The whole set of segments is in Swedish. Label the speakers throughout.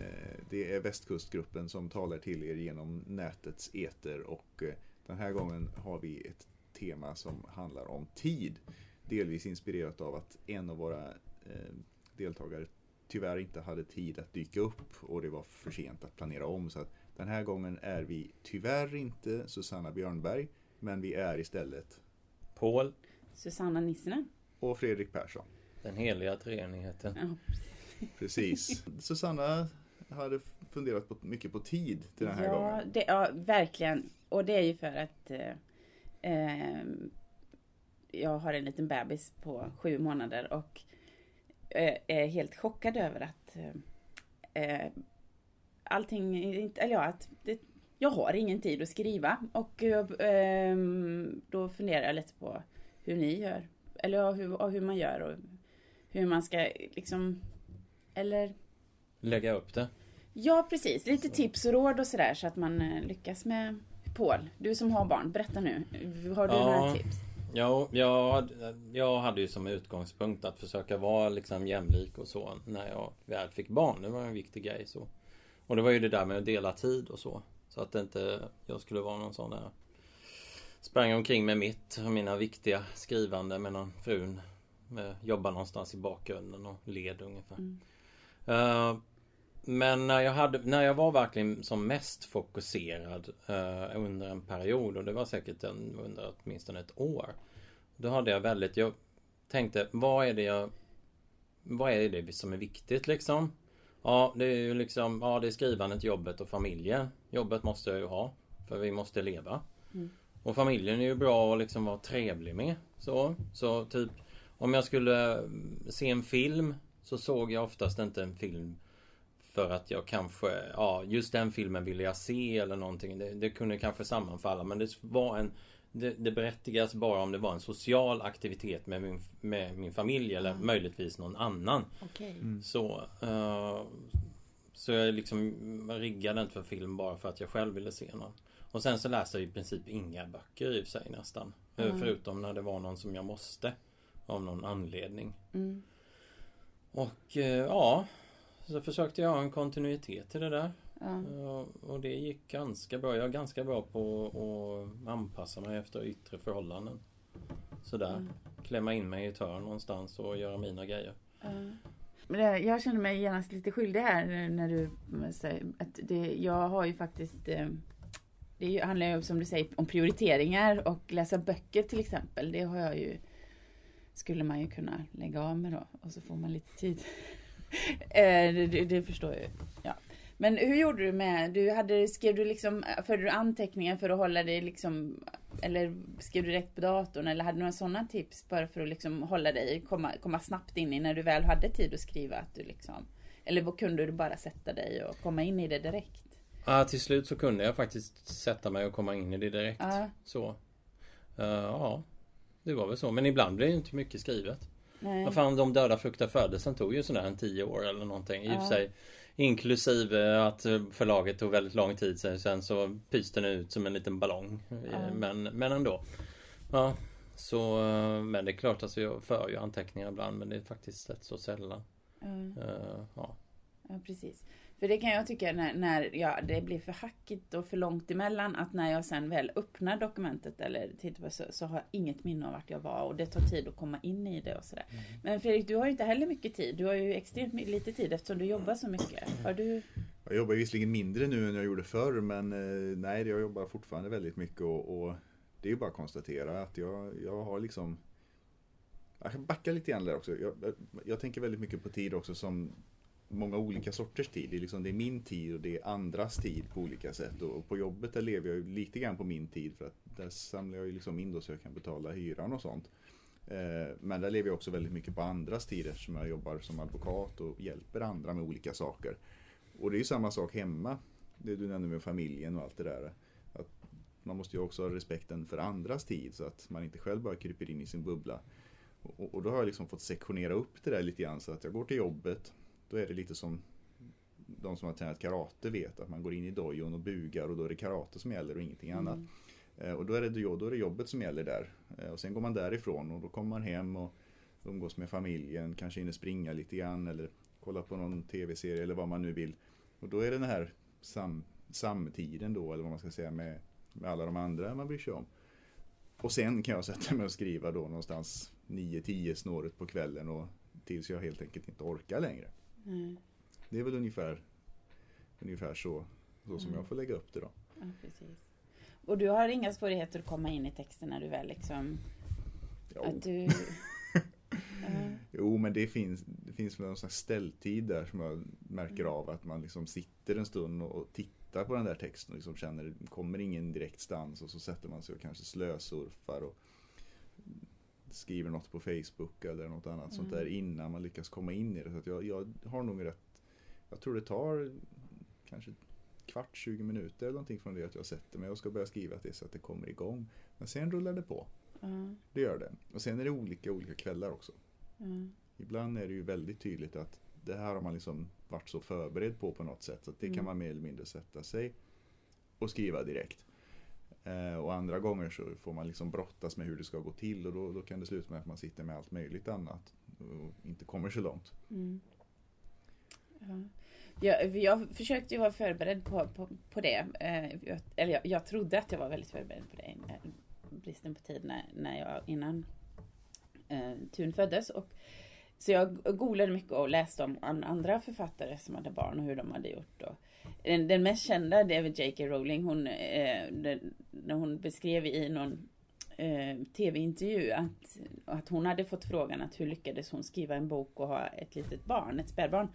Speaker 1: Eh, Det är Västkustgruppen som talar till er genom nätets eter och eh, den här gången har vi ett tema som handlar om tid. Delvis inspirerat av att en av våra eh, deltagare tyvärr inte hade tid att dyka upp och det var för sent att planera om. Så att den här gången är vi tyvärr inte Susanna Björnberg men vi är istället
Speaker 2: Paul,
Speaker 3: Susanna Nissinen.
Speaker 1: och Fredrik Persson.
Speaker 2: den heliga treenigheten.
Speaker 3: Ja.
Speaker 1: Precis. Susanna hade funderat på, mycket på tid till den här
Speaker 3: ja,
Speaker 1: gången.
Speaker 3: Det, ja, verkligen. Och det är ju för att eh, eh, jag har en liten bebis på sju månader och eh, är helt chockad över att eh, eh, allting, eller ja, att det, jag har ingen tid att skriva. Och eh, då funderar jag lite på hur ni gör. Eller hur, hur man gör och hur man ska liksom, eller
Speaker 2: Lägga upp det.
Speaker 3: Ja, precis. Lite tips och råd och sådär så att man eh, lyckas med Paul, du som har barn, berätta nu. Har du
Speaker 2: Ja.
Speaker 3: några tips?
Speaker 2: Ja, jag, jag hade ju som utgångspunkt att försöka vara liksom jämlik och så när jag väl fick barn. Det var en viktig grej så. Och det var ju det där med att dela tid och så. Så att inte jag skulle vara någon sån där Sprang omkring med mitt och mina viktiga skrivande medan frun eh, jobbar någonstans i bakgrunden och led ungefär.
Speaker 3: Mm.
Speaker 2: Eh, men när jag, hade, när jag var verkligen som mest fokuserad eh, under en period och det var säkert en, under åtminstone ett år. Då hade jag väldigt, jag tänkte vad är det jag Vad är det som är viktigt liksom? Ja det är ju liksom, ja det är skrivandet, jobbet och familjen. Jobbet måste jag ju ha. För vi måste leva.
Speaker 3: Mm.
Speaker 2: Och familjen är ju bra att liksom vara trevlig med. Så, så typ om jag skulle se en film så såg jag oftast inte en film för att jag kanske, ja just den filmen ville jag se eller någonting. Det, det kunde kanske sammanfalla men det var en det, det berättigas bara om det var en social aktivitet med min, med min familj eller
Speaker 3: Mm.
Speaker 2: möjligtvis någon annan.
Speaker 3: Okej.
Speaker 2: Så, eh, så jag liksom riggade inte för film bara för att jag själv ville se någon. Och sen så läste jag i princip inga böcker i och för sig nästan.
Speaker 3: Mm.
Speaker 2: Förutom när det var någon som jag måste. Av någon anledning.
Speaker 3: Mm.
Speaker 2: Och eh, ja, så försökte jag ha en kontinuitet i det där.
Speaker 3: Ja.
Speaker 2: Eh, Och det gick ganska bra. Jag är ganska bra på att anpassa mig efter yttre förhållanden. Sådär.
Speaker 3: Mm.
Speaker 2: Klämma in mig i ett hörn någonstans och göra mina grejer.
Speaker 3: Ja. Jag känner mig genast lite skyldig här när du säger att det, jag har ju faktiskt eh, det handlar ju som du säger om prioriteringar och läsa böcker till exempel. Det har jag ju skulle man ju kunna lägga av med då och så får man lite tid. Eh, det, det, förstår jag. Ja. Men hur gjorde du med, du hade, skrev du liksom, förde du anteckningar för att hålla dig liksom, eller skrev du direkt på datorn eller hade du några sådana tips bara för att liksom hålla dig, komma, komma snabbt in i när du väl hade tid att skriva att du liksom, eller kunde du bara sätta dig och komma in i det direkt?
Speaker 2: Ja, till slut så kunde jag faktiskt sätta mig och komma in i det direkt.
Speaker 3: Ja,
Speaker 2: Så. Eh, ja, det var väl så. Men ibland blev det inte mycket skrivet.
Speaker 3: Nej.
Speaker 2: Vad fan, De döda fruktar födelsen tog ju sådär en tio år eller någonting. I och
Speaker 3: Ja.
Speaker 2: för sig inklusive att förlaget tog väldigt lång tid sen, sen så pyste den ut som en liten ballong.
Speaker 3: Ja.
Speaker 2: Men, men ändå. Ja, så men det är klart alltså jag för ju anteckningar ibland men det är faktiskt rätt så sällan.
Speaker 3: Ja.
Speaker 2: Eh, ja.
Speaker 3: Ja, precis. För det kan jag tycka när, när ja, det blir för hackigt och för långt emellan att när jag sen väl öppnar dokumentet eller tittar på så, så har jag inget minne av vart jag var och det tar tid att komma in i det och sådär. Men Fredrik, du har ju inte heller mycket tid. Du har ju extremt lite tid eftersom du jobbar så mycket. Har du?
Speaker 1: Jag jobbar visserligen mindre nu än jag gjorde förr men eh, nej, jag jobbar fortfarande väldigt mycket och, och det är ju bara att konstatera att jag, jag har liksom Jag kan backa lite grann där också. Jag, jag, jag tänker väldigt mycket på tid också som många olika sorters tid. Det är, liksom, det är min tid och det är andras tid på olika sätt. Och, och på jobbet där lever jag ju lite grann på min tid för att där samlar jag ju liksom in då så jag kan betala hyran och sånt. Eh, Men där lever jag också väldigt mycket på andras tid eftersom jag jobbar som advokat och hjälper andra med olika saker. Och det är ju samma sak hemma. det du nämnde med familjen och allt det där. Att man måste ju också ha respekten för andras tid så att man inte själv bara kryper in i sin bubbla. Och, och då har jag liksom fått sektionera upp det där lite grann så att jag går till jobbet. Då är det lite som de som har tränat karate vet att man går in i dojon och bugar och då är det karate som gäller och ingenting annat. Eh, Och då är, det, då är det jobbet som gäller där. Eh, Och sen går man därifrån och då kommer man hem och umgås med familjen, kanske hinner springa lite grann eller kolla på någon tv-serie eller vad man nu vill. Och då är det den här sam, samtiden då, eller vad man ska säga, med, med alla de andra man bryr sig om. Och sen kan jag sätta mig och skriva då någonstans 9-10 snåret på kvällen och tills jag helt enkelt inte orkar längre.
Speaker 3: Mm.
Speaker 1: Det är väl ungefär, ungefär så, så som jag får lägga upp det då.
Speaker 3: Ja, precis. Och du har inga svårigheter att komma in i texten när du väl liksom...
Speaker 1: Jo.
Speaker 3: Att du... Ja.
Speaker 1: Jo, men det finns, det finns väl någon slags ställtid där som jag märker av att man liksom sitter en stund och, och tittar på den där texten och liksom känner det kommer ingen direkt stans och så sätter man sig och kanske slösurfar och skriver något på Facebook eller något annat sånt där innan man lyckas komma in i det. Så att jag, jag har nog rätt, jag tror det tar kanske kvart, 20 minuter eller någonting från det att jag sätter mig och ska börja skriva till så att det kommer igång. Men sen rullar det på.
Speaker 3: Ja.
Speaker 1: Det gör det. Och sen är det olika olika kvällar också.
Speaker 3: Ja.
Speaker 1: Ibland är det ju väldigt tydligt att det här har man liksom varit så förberedd på på något sätt så att det
Speaker 3: Mm.
Speaker 1: kan man mer eller mindre sätta sig och skriva direkt. Eh, och andra gånger så får man liksom brottas med hur det ska gå till och då, då kan det sluta med att man sitter med allt möjligt annat och inte kommer så långt.
Speaker 3: Mm. Ja. Jag, jag försökte ju vara förberedd på, på, på det. Eh, jag, eller jag, jag trodde att jag var väldigt förberedd på det. Eh, bristen på tid när, när jag innan eh, Tun föddes. Och, så jag googlade mycket och läste om an- andra författare som hade barn och hur de hade gjort. Och, den, den mest kända det är väl J.K. Rowling. Hon, eh, den, när hon beskrev i någon eh, tv-intervju att, att hon hade fått frågan att hur lyckades hon skriva en bok och ha ett litet barn, ett spädbarn.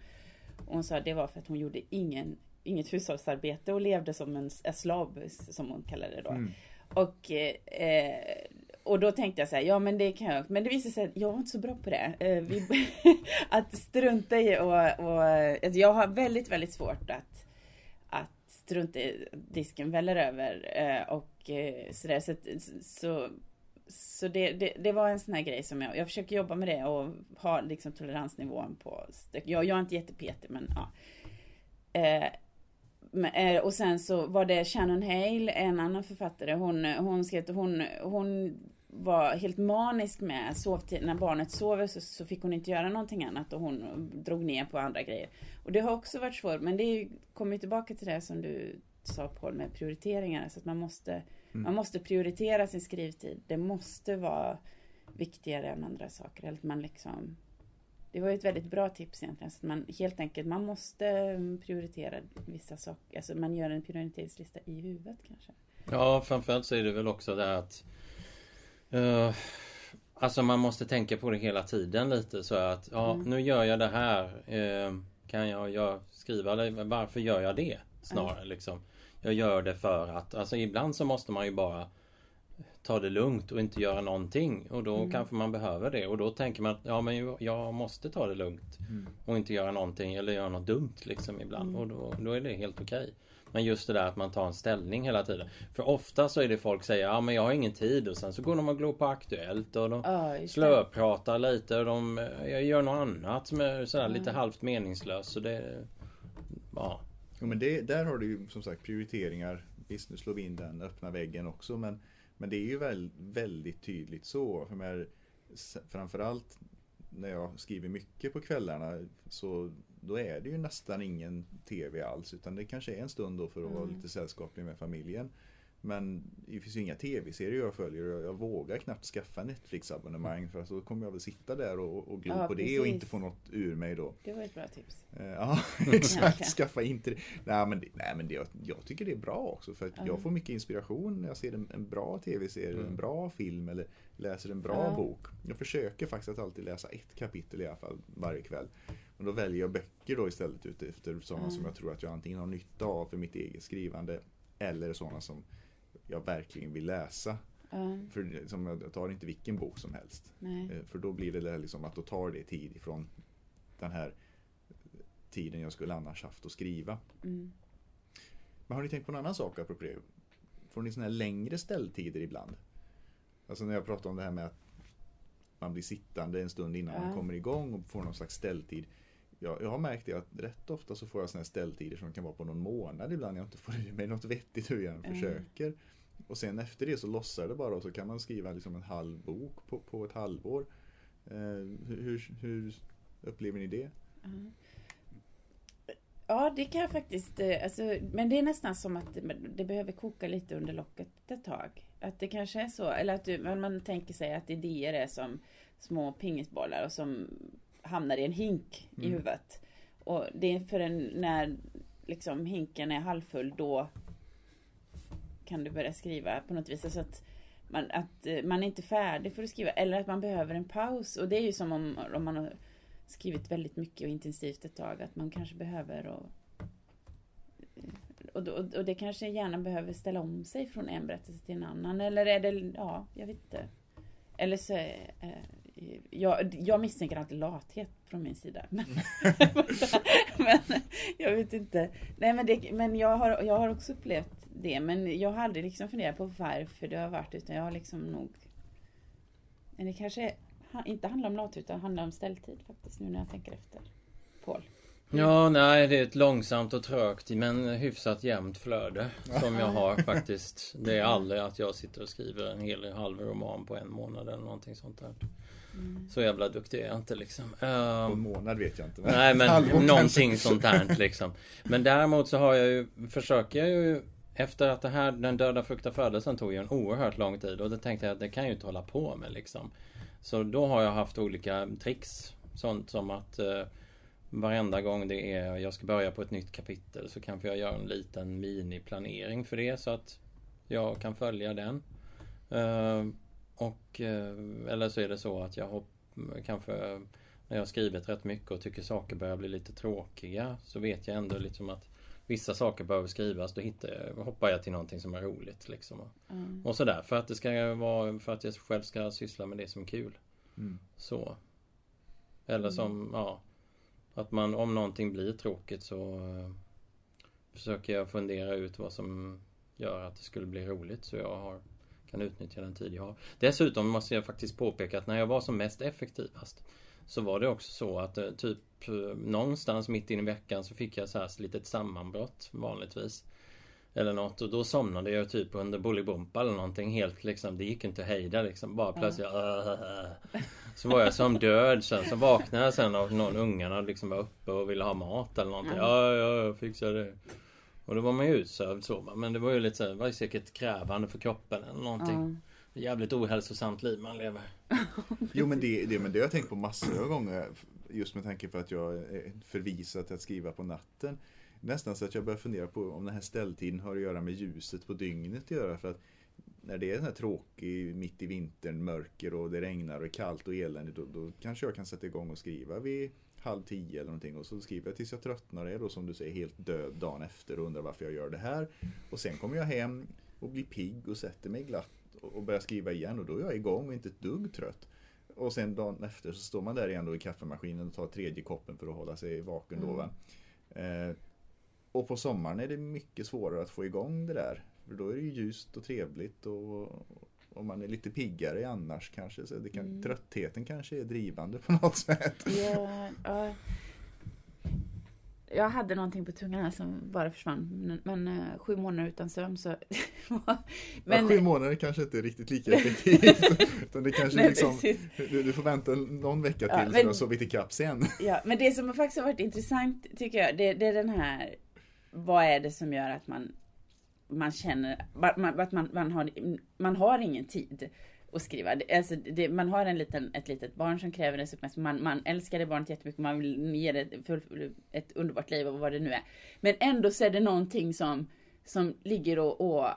Speaker 3: Och hon sa att det var för att hon gjorde ingen, inget hushållsarbete och levde som en slav, som hon kallade det då.
Speaker 1: Mm.
Speaker 3: Och, eh, och då tänkte jag så här, ja men det kan jag. Men det visade sig att jag var inte så bra på det. Eh, vi, att strunta i och, och alltså jag har väldigt, väldigt svårt att, att strunta i disken väller över. Eh, och sådär. Så, så, så det, det, det var en sån här grej som jag, jag försöker jobba med det och ha liksom toleransnivån på, jag, jag är inte jättepetig men ja. Eh, och sen så var det Shannon Hale, en annan författare. Hon, hon skrev att hon, hon var helt manisk med sovtid. När barnet sover så, så fick hon inte göra någonting annat och hon drog ner på andra grejer. Och det har också varit svårt. Men det ju- kommer ju tillbaka till det som du sa Paul med prioriteringar. Så att man måste, man måste prioritera sin skrivtid. Det måste vara viktigare än andra saker. Eller att man liksom det var ju ett väldigt bra tips egentligen. Så att man helt enkelt, man måste mm, prioritera vissa saker. Alltså man gör en prioriteringslista i huvudet kanske.
Speaker 2: Ja, framförallt så är det väl också det att eh, Alltså man måste tänka på det hela tiden lite så att ja, nu gör jag det här. eh, kan jag, jag skriva eller varför gör jag det? Snarare liksom. Jag gör det för att, alltså ibland så måste man ju bara ta det lugnt och inte göra någonting och då kanske man behöver det och då tänker man att ja men jag måste ta det lugnt och inte göra någonting eller göra något dumt liksom ibland och då, då är det helt okej. Men just det där att man tar en ställning hela tiden. För ofta så är det folk säger ja men jag har ingen tid och sen så går de och glor på Aktuellt och de
Speaker 3: Ja, det.
Speaker 2: slöpratar lite och de jag gör något annat som är sådär lite halvt meningslöst. Så det, ja.
Speaker 1: Jo, men det, där har du ju som sagt prioriteringar. Visst, nu slår vi in den öppna väggen också. Men, men det är ju väl, väldigt tydligt så. För med, framförallt när jag skriver mycket på kvällarna så då är det ju nästan ingen TV alls. Utan det kanske är en stund då för att vara lite sällskaplig med familjen. Men det finns ju inga tv-serier jag följer och jag, vågar knappt skaffa Netflix-abonnemang för så kommer jag väl sitta där och, och glo
Speaker 3: Ja,
Speaker 1: på det och
Speaker 3: precis.
Speaker 1: inte få något ur mig då.
Speaker 3: Det var ett bra tips.
Speaker 1: Eh, Ja, exakt. Skaffa inte det. Nej, men, det, nej, men det, jag, jag tycker det är bra också. För att jag får mycket inspiration när jag ser en, en bra tv-serie, en bra film eller läser en bra
Speaker 3: Ja.
Speaker 1: bok. Jag försöker faktiskt att alltid läsa ett kapitel i alla fall varje kväll. Och då väljer jag böcker då istället ut efter sådana som jag tror att jag antingen har nytta av för mitt eget skrivande eller sådana som jag verkligen vill läsa.
Speaker 3: Ja,
Speaker 1: För det- som jag tar inte vilken bok som helst.
Speaker 3: nej.
Speaker 1: Eh, För då blir det där liksom att då tar det tid ifrån den här tiden jag skulle annars haft att skriva.
Speaker 3: Mm.
Speaker 1: Men har ni tänkt på en annan sak apropå det? Får ni sådana här längre ställtider ibland? Alltså när jag pratar om det här med att man blir sittande en stund innan
Speaker 3: Ja.
Speaker 1: man kommer igång och får någon slags ställtid. Jag, jag har märkt det att rätt ofta så får jag sådana här ställtider som kan vara på någon månad ibland. Jag inte får i mig något vettigt hur jag än
Speaker 3: Mm.
Speaker 1: försöker. Och sen efter det så lossar det bara och så kan man skriva liksom en halv bok på, på ett halvår. Eh, hur, hur, upplever ni det?
Speaker 3: Ja, det kan jag faktiskt. eh, Alltså, men det är nästan som att det, det behöver koka lite under locket ett tag. Att det kanske är så. Eller att du, man tänker sig att idéer är som små pingisbollar och som hamnar i en hink i
Speaker 1: Mm.
Speaker 3: huvudet. Och det är för en, när liksom hinken är halvfull då kan du börja skriva på något vis. Alltså att man, att eh, man är inte färdig för att skriva. Eller att man behöver en paus. Och det är ju som om, om man har skrivit väldigt mycket och intensivt ett tag. Att man kanske behöver och, och, och, och det kanske gärna behöver ställa om sig från en berättelse till en annan. Eller är det, ja, jag vet inte. Eller så eh, jag, jag misstänker alltid lathet från min sida. Men, men jag vet inte. Nej men, det, men jag, har, jag har också upplevt det. Men jag har aldrig liksom funderat på varför det har varit. Utan jag har liksom nog... Men det kanske inte handlar om lathet utan handlar om ställtid faktiskt. Nu när jag tänker efter. Paul.
Speaker 2: Ja, nej, det är ett långsamt och trögt men hyfsat jämnt flöde som jag har faktiskt. Det är aldrig att jag sitter och skriver en hel halv roman på en månad eller någonting sånt där. Så jävla duktig är jag inte liksom.
Speaker 1: På
Speaker 2: Ehm,
Speaker 1: en månad vet jag inte.
Speaker 2: Nej men någonting
Speaker 1: kanske.
Speaker 2: sånt där liksom. Men däremot så har jag ju, försöker jag ju efter att det här, den döda frukta födelsen tog ju en oerhört lång tid och då tänkte jag att det kan jag ju inte hålla på med liksom. Så då har jag haft olika tricks. Sånt som att eh, varenda gång det är, jag ska börja på ett nytt kapitel så kanske jag gör en liten miniplanering för det så att jag kan följa den. Eh, och, eh, eller så är det så att jag hopp, kanske när jag har skrivit rätt mycket och tycker saker börjar bli lite tråkiga så vet jag ändå liksom att vissa saker behöver skrivas. Då hittar jag, hoppar jag till någonting som är roligt liksom.
Speaker 3: Mm.
Speaker 2: Och sådär. För att det ska vara, för att jag själv ska syssla med det som är kul.
Speaker 1: Mm.
Speaker 2: Så. Eller som, ja. Att man, om någonting blir tråkigt så eh, försöker jag fundera ut vad som gör att det skulle bli roligt så jag har, kan utnyttja den tid jag har. Dessutom måste jag faktiskt påpeka att när jag var som mest effektivast så var det också så att eh, typ eh, någonstans mitt in i veckan så fick jag så här litet sammanbrott vanligtvis. Eller något och då somnade jag typ under Bolibompa eller någonting helt liksom. Det gick inte att hejda liksom. Bara plötsligt "Åh." Så var jag som död sen. Så vaknade jag sen av någon ungarna liksom var uppe och ville ha mat eller någonting. Ja, ja, jag fixar det. Och då var man ju utsövd så. Men det var ju lite så här, var ju säkert krävande för kroppen eller någonting. Jävligt ohälsosamt liv man lever.
Speaker 1: Jo men det, det, men det har jag tänkt på massor av gånger. Just med tanke på att jag är förvisad till att skriva på natten. Nästan så att jag börjar fundera på om den här ställtiden har att göra med ljuset på dygnet att göra. För att när det är den här tråkig mitt i vintern, mörker och det regnar och är kallt och eländigt. Då, då kanske jag kan sätta igång och skriva vid halv tio eller någonting. Och så skriver jag tills jag tröttnar och är då som du säger helt död dagen efter och undrar varför jag gör det här. Och sen kommer jag hem och blir pigg och sätter mig glatt och börjar skriva igen och då är jag igång och inte ett dugg trött. Och sen dagen efter så står man där igen då i kaffemaskinen och tar tredje koppen för att hålla sig vaken då. Va? Eh, och på sommaren är det mycket svårare att få igång det där. För då är det ju ljust och trevligt och, och man är lite piggare annars kanske. Så det kan, Tröttheten kanske är drivande på något sätt.
Speaker 3: Ja, ja. Jag hade någonting på tungan här som bara försvann. Men, men eh, sju månader utan sömn så...
Speaker 1: Men,
Speaker 3: men,
Speaker 1: sju månader kanske inte är riktigt lika effektivt. utan det kanske
Speaker 3: Nej,
Speaker 1: liksom, du, du får vänta någon vecka till
Speaker 3: Ja,
Speaker 1: så du har sovit ikapp sen.
Speaker 3: ja, men det som faktiskt har varit intressant tycker jag, det, det är den här... Vad är det som gör att man, man känner man, att man, man, har, man har ingen tid att skriva. Alltså, det, man har en liten, ett litet barn som kräver ens uppmärksamhet. Man, man älskar det barnet jättemycket. Man vill ge det full, ett underbart liv och vad det nu är. Men ändå så är det någonting som, som ligger och, och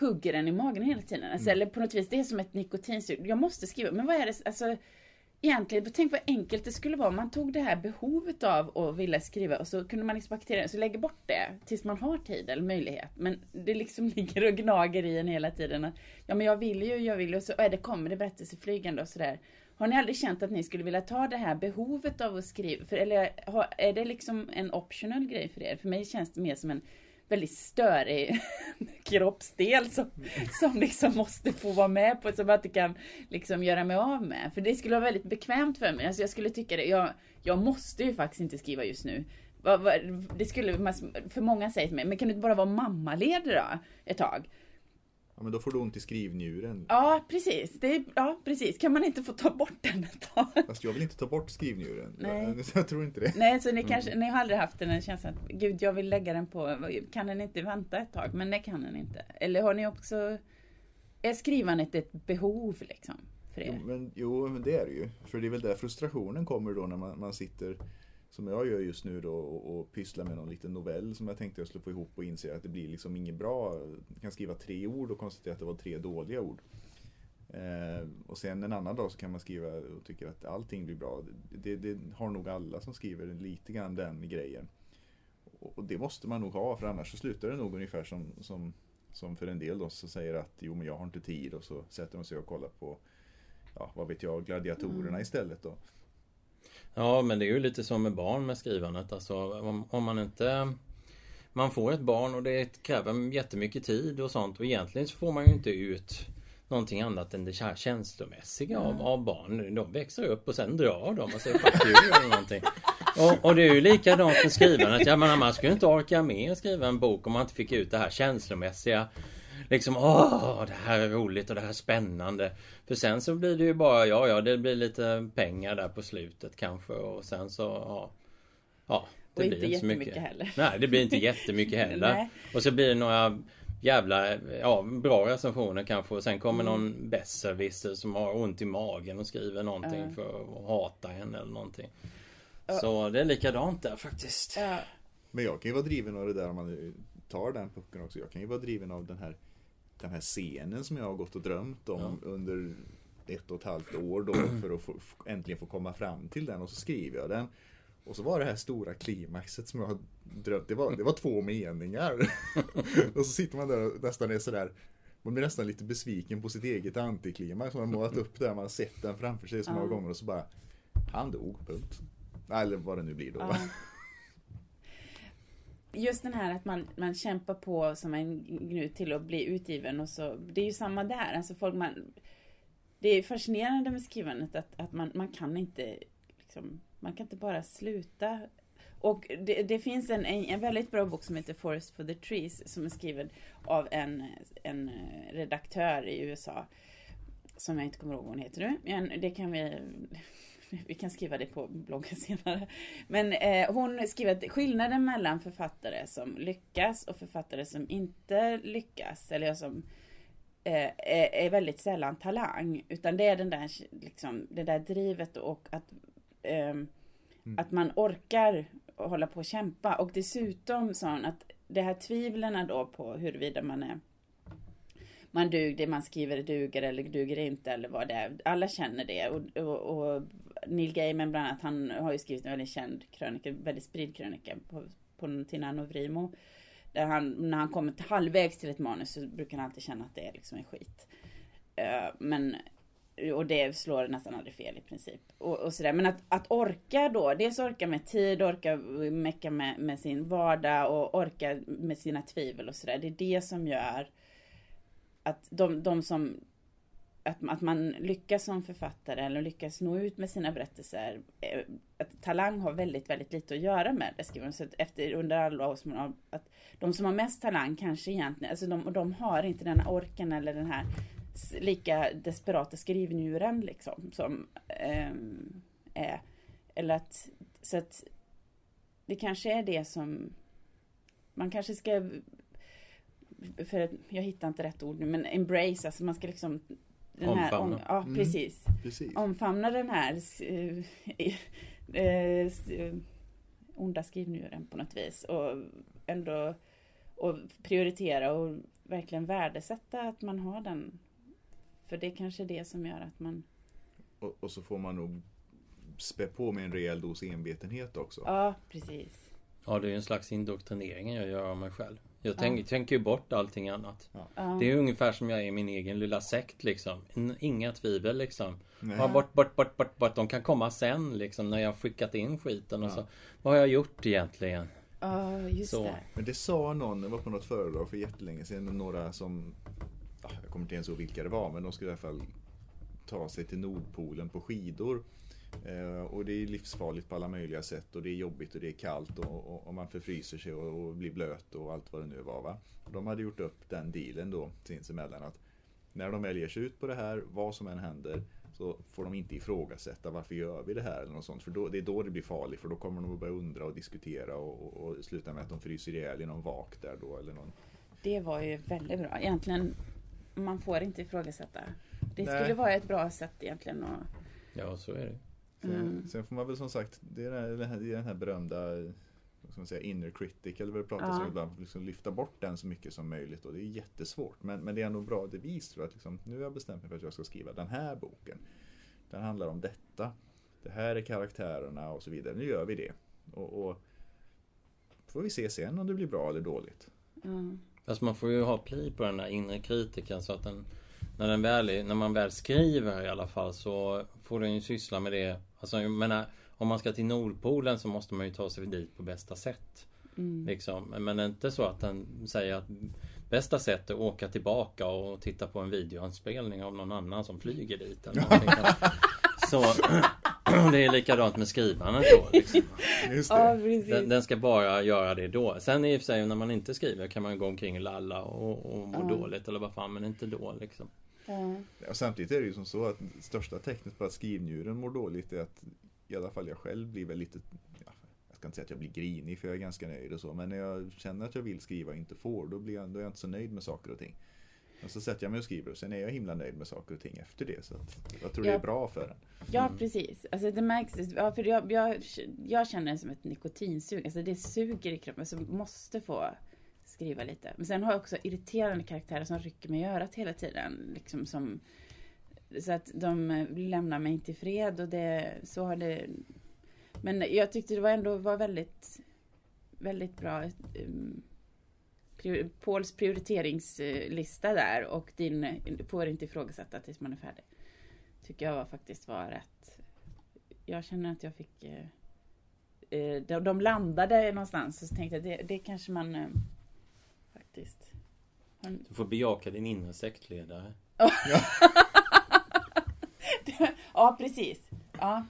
Speaker 3: hugger en i magen hela tiden. Alltså, Eller på något vis, det är som ett nikotinsug. Jag måste skriva. Men vad är det? Alltså, Egentligen, tänk vad enkelt det skulle vara om man tog det här behovet av att vilja skriva och så kunde man liksom acceptera det, så lägger bort det tills man har tid eller möjlighet. Men det liksom ligger och gnager i en hela tiden. Att, ja men jag vill ju, jag vill ju, och så är det, kommer det berättelseflygande och sådär. Har ni aldrig känt att ni skulle vilja ta det här behovet av att skriva, för, eller har, är det liksom en optional grej för er? För mig känns det mer som en väldigt störig kroppsdel som, som liksom måste få vara med på, som jag inte kan liksom göra mig av med. För det skulle vara väldigt bekvämt för mig. Alltså jag skulle tycka det, jag, jag måste ju faktiskt inte skriva just nu. Det skulle, för många säger till mig, men kan du inte bara vara mammaledig då? Ett tag.
Speaker 1: Ja men då får du ont i skrivnjuren.
Speaker 3: Ja precis. Det är, ja precis. Kan man inte få ta bort den ett tag?
Speaker 1: Fast jag vill inte ta bort skrivnjuren.
Speaker 3: Nej.
Speaker 1: Jag, jag tror inte det.
Speaker 3: Nej, så ni, kanske, ni har aldrig haft den känslan att gud jag vill lägga den på, kan den inte vänta ett tag? Men det kan den inte. Eller har ni också, är skrivandet ett behov liksom? För er?
Speaker 1: Jo men, jo men det är det ju. För det är väl där frustrationen kommer då när man, man sitter som jag gör just nu då och, och pysslar med någon liten novell som jag tänkte jag skulle få ihop och inser att det blir liksom inget bra. Jag kan skriva tre ord och konstatera att det var tre dåliga ord. Eh, och sen en annan dag så kan man skriva och tycker att allting blir bra. Det, det har nog alla som skriver lite grann den grejen. Och, och, det måste man nog ha för annars så slutar det nog ungefär som, som, som för en del då som säger att jo men jag har inte tid och så sätter de sig och kollar på ja, vad vet jag, gladiatorerna mm. istället då.
Speaker 2: Ja men det är ju lite som med barn med skrivandet. Alltså om, om man inte Man får ett barn och det kräver jättemycket tid och sånt och egentligen så får man ju inte ut Någonting annat än det känslomässiga av, av barn. De växer upp och sen drar de och säger fuck you eller någonting. Och, och, det är ju likadant med skrivandet. Jag menar man skulle inte orka med att skriva en bok om man inte fick ut det här känslomässiga liksom åh, det här är roligt och det här är spännande. För sen så blir det ju bara, ja ja, det blir lite pengar där på slutet kanske och sen så, ja. Ja,
Speaker 3: det och blir inte så mycket. heller.
Speaker 2: Nej, det blir inte jättemycket heller. och så blir det några jävla, ja, bra recensioner kanske och sen kommer mm. någon besserwisser som har ont i magen och skriver någonting uh. för att hata henne eller någonting. Uh. Så det är likadant där faktiskt. Uh.
Speaker 1: Men jag kan ju vara driven av det där om man tar den pucken också. Jag kan ju vara driven av den här den här scenen som jag har gått och drömt om ja. under ett och ett halvt år då för att få, äntligen få komma fram till den och så skriver jag den. Och så var det här stora klimaxet som jag har drömt, det var, det var två meningar. och så sitter man där och nästan är sådär man blir nästan lite besviken på sitt eget antiklimax. Man har målat upp där, man har sett den framför sig så många gånger och så bara Han dog, punkt. Eller vad det nu blir då.
Speaker 3: Just den här att man, man kämpar på som en gnut till att bli utgiven och så. Det är ju samma där. Alltså folk man, det är fascinerande med skrivandet att, att man, man kan inte liksom, man kan inte bara sluta. Och det, det finns en, en, en, väldigt bra bok som heter Forest for the Trees som är skriven av en, en redaktör i USA. Som jag inte kommer ihåg vad hon heter nu. Men det kan vi vi kan skriva det på bloggen senare. Men eh, hon skriver att skillnaden mellan författare som lyckas och författare som inte lyckas, eller som eh, är, är, väldigt sällan talang. Utan det är den där, liksom, det där drivet och att, eh, mm. att man orkar hålla på och kämpa. Och dessutom sa hon att det här tvivlen då på huruvida man är man duger, det man skriver duger eller duger inte eller vad det är. Alla känner det och, och, och Neil Gaiman bland annat, han har ju skrivit en väldigt känd krönika, väldigt spridd krönika på, på Tina Vrimo. Där han, när han kommer till halvvägs till ett manus så brukar han alltid känna att det liksom är liksom en skit. Uh, men, och det slår nästan aldrig fel i princip. Och, och sådär. Men att, att orka då, dels orka med tid, orka mecka med, med sin vardag och orka med sina tvivel och sådär. Det är det som gör att de, de som att, att man lyckas som författare eller lyckas nå ut med sina berättelser. Eh, att talang har väldigt, väldigt lite att göra med det skriver Så efter, under alla år som man har, att de som har mest talang kanske egentligen, alltså de, de har inte den här orken eller den här lika desperata skrivnjuren liksom som eh, är. Eller att, så att det kanske är det som man kanske ska för jag hittar inte rätt ord nu, men embrace, alltså man ska liksom
Speaker 2: den Omfamna. Här, om,
Speaker 3: ja, mm. precis.
Speaker 1: Mm, precis.
Speaker 3: Omfamna den här äh, äh, onda skrivnjuren på något vis. Och ändå och prioritera och verkligen värdesätta att man har den. För det är kanske är det som gör att man...
Speaker 1: Och, och så får man nog spä på med en rejäl dos envetenhet också.
Speaker 3: Ja, precis.
Speaker 2: Ja, det är en slags indoktrinering jag gör av mig själv. Jag ja. tänker ju bort allting annat.
Speaker 1: Ja.
Speaker 2: Det är ungefär som jag är i min egen lilla sekt liksom. Inga tvivel liksom. Ja, bort, bort, bort, bort, bort. De kan komma sen liksom när jag skickat in skiten och så. Vad har jag gjort egentligen?
Speaker 3: Ja, just
Speaker 2: Så.
Speaker 3: det.
Speaker 1: Men det sa någon, jag var på något föredrag för jättelänge sedan, några som, ja, jag kommer inte ens ihåg vilka det var, men de skulle i alla fall ta sig till Nordpolen på skidor. Eh, och det är livsfarligt på alla möjliga sätt och det är jobbigt och det är kallt och, och, och man förfryser sig och, och blir blöt och allt vad det nu var. Va? Och de hade gjort upp den dealen då sinsemellan att när de väljer sig ut på det här, vad som än händer, så får de inte ifrågasätta varför gör vi det här eller något sånt. För då, det är då det blir farligt för då kommer de att börja undra och diskutera och, och, och sluta med att de fryser ihjäl i någon vak där då eller någon.
Speaker 3: Det var ju väldigt bra. Egentligen, man får inte ifrågasätta. Det
Speaker 1: Nej.
Speaker 3: skulle vara ett bra sätt egentligen att...
Speaker 2: Ja, så är det.
Speaker 1: Sen,
Speaker 3: Mm.
Speaker 1: sen får man väl som sagt, det är den här, den här, det är den här berömda ska man säga, inner critic eller vad det pratas
Speaker 3: Ja.
Speaker 1: om ibland, liksom lyfta bort den så mycket som möjligt och det är jättesvårt. Men, men det är ändå bra devis tror jag, att liksom, nu har jag bestämt mig för att jag ska skriva den här boken. Den handlar om detta. Det här är karaktärerna och så vidare. Nu gör vi det. Och, och får vi se sen om det blir bra eller dåligt.
Speaker 3: Ja.
Speaker 2: Alltså man får ju ha pli på den där inre kritiken så att den när, den väl är, när man väl skriver i alla fall så får den ju syssla med det. Alltså jag menar, om man ska till Nordpolen så måste man ju ta sig dit på bästa sätt.
Speaker 3: Mm.
Speaker 2: Liksom. Men det är inte så att den säger att bästa sätt är att åka tillbaka och titta på en videoanspelning av någon annan som flyger dit. Eller så det är likadant med skrivandet då. Liksom.
Speaker 1: Just
Speaker 3: Ja.
Speaker 2: Den, den ska bara göra det då. Sen i och för sig när man inte skriver kan man gå omkring och lalla och, och må
Speaker 3: Ja.
Speaker 2: dåligt eller vad fan men inte då liksom.
Speaker 3: Ja.
Speaker 1: Och samtidigt är det ju som så att största tecknet på att skrivnjuren mår dåligt är att i alla fall jag själv blir väl lite, ja, jag ska inte säga att jag blir grinig för jag är ganska nöjd och så, men när jag känner att jag vill skriva och inte får, då, blir jag, då är jag inte så nöjd med saker och ting. Och så sätter jag mig och skriver och sen är jag himla nöjd med saker och ting efter det. Så att jag tror det
Speaker 3: Ja.
Speaker 1: är bra för en.
Speaker 3: Ja,
Speaker 2: Mm.
Speaker 3: precis. Alltså det märks. Ja, för jag, jag, jag känner det som ett nikotinsug. Alltså det suger i kroppen. Så måste få skriva lite. Men sen har jag också irriterande karaktärer som rycker mig i örat hela tiden. Liksom som, så att de eh, lämnar mig inte i fred och det, så har det... Men jag tyckte det var ändå var väldigt, väldigt bra. Um, Pauls prioriteringslista där och din får inte ifrågasätta tills man är färdig tycker jag var, faktiskt var rätt. Jag känner att jag fick... Eh, eh de, de landade någonstans och så tänkte jag det, det kanske man faktiskt... har-
Speaker 2: Du får bejaka din inre sektledare.
Speaker 3: ja, precis. Ja,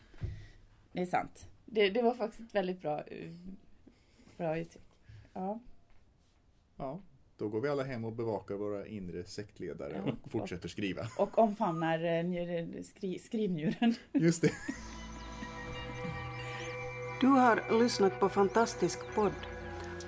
Speaker 3: det är sant. Det, det var faktiskt ett väldigt bra, eh, bra uttryck. Ja.
Speaker 1: Ja, då går vi alla hem och bevakar våra inre sektledare
Speaker 3: Ja.
Speaker 1: och fortsätter skriva.
Speaker 3: Och omfamnar eh, skri, skrivnjuren.
Speaker 1: Just det.
Speaker 4: Du har lyssnat på Fantastisk podd.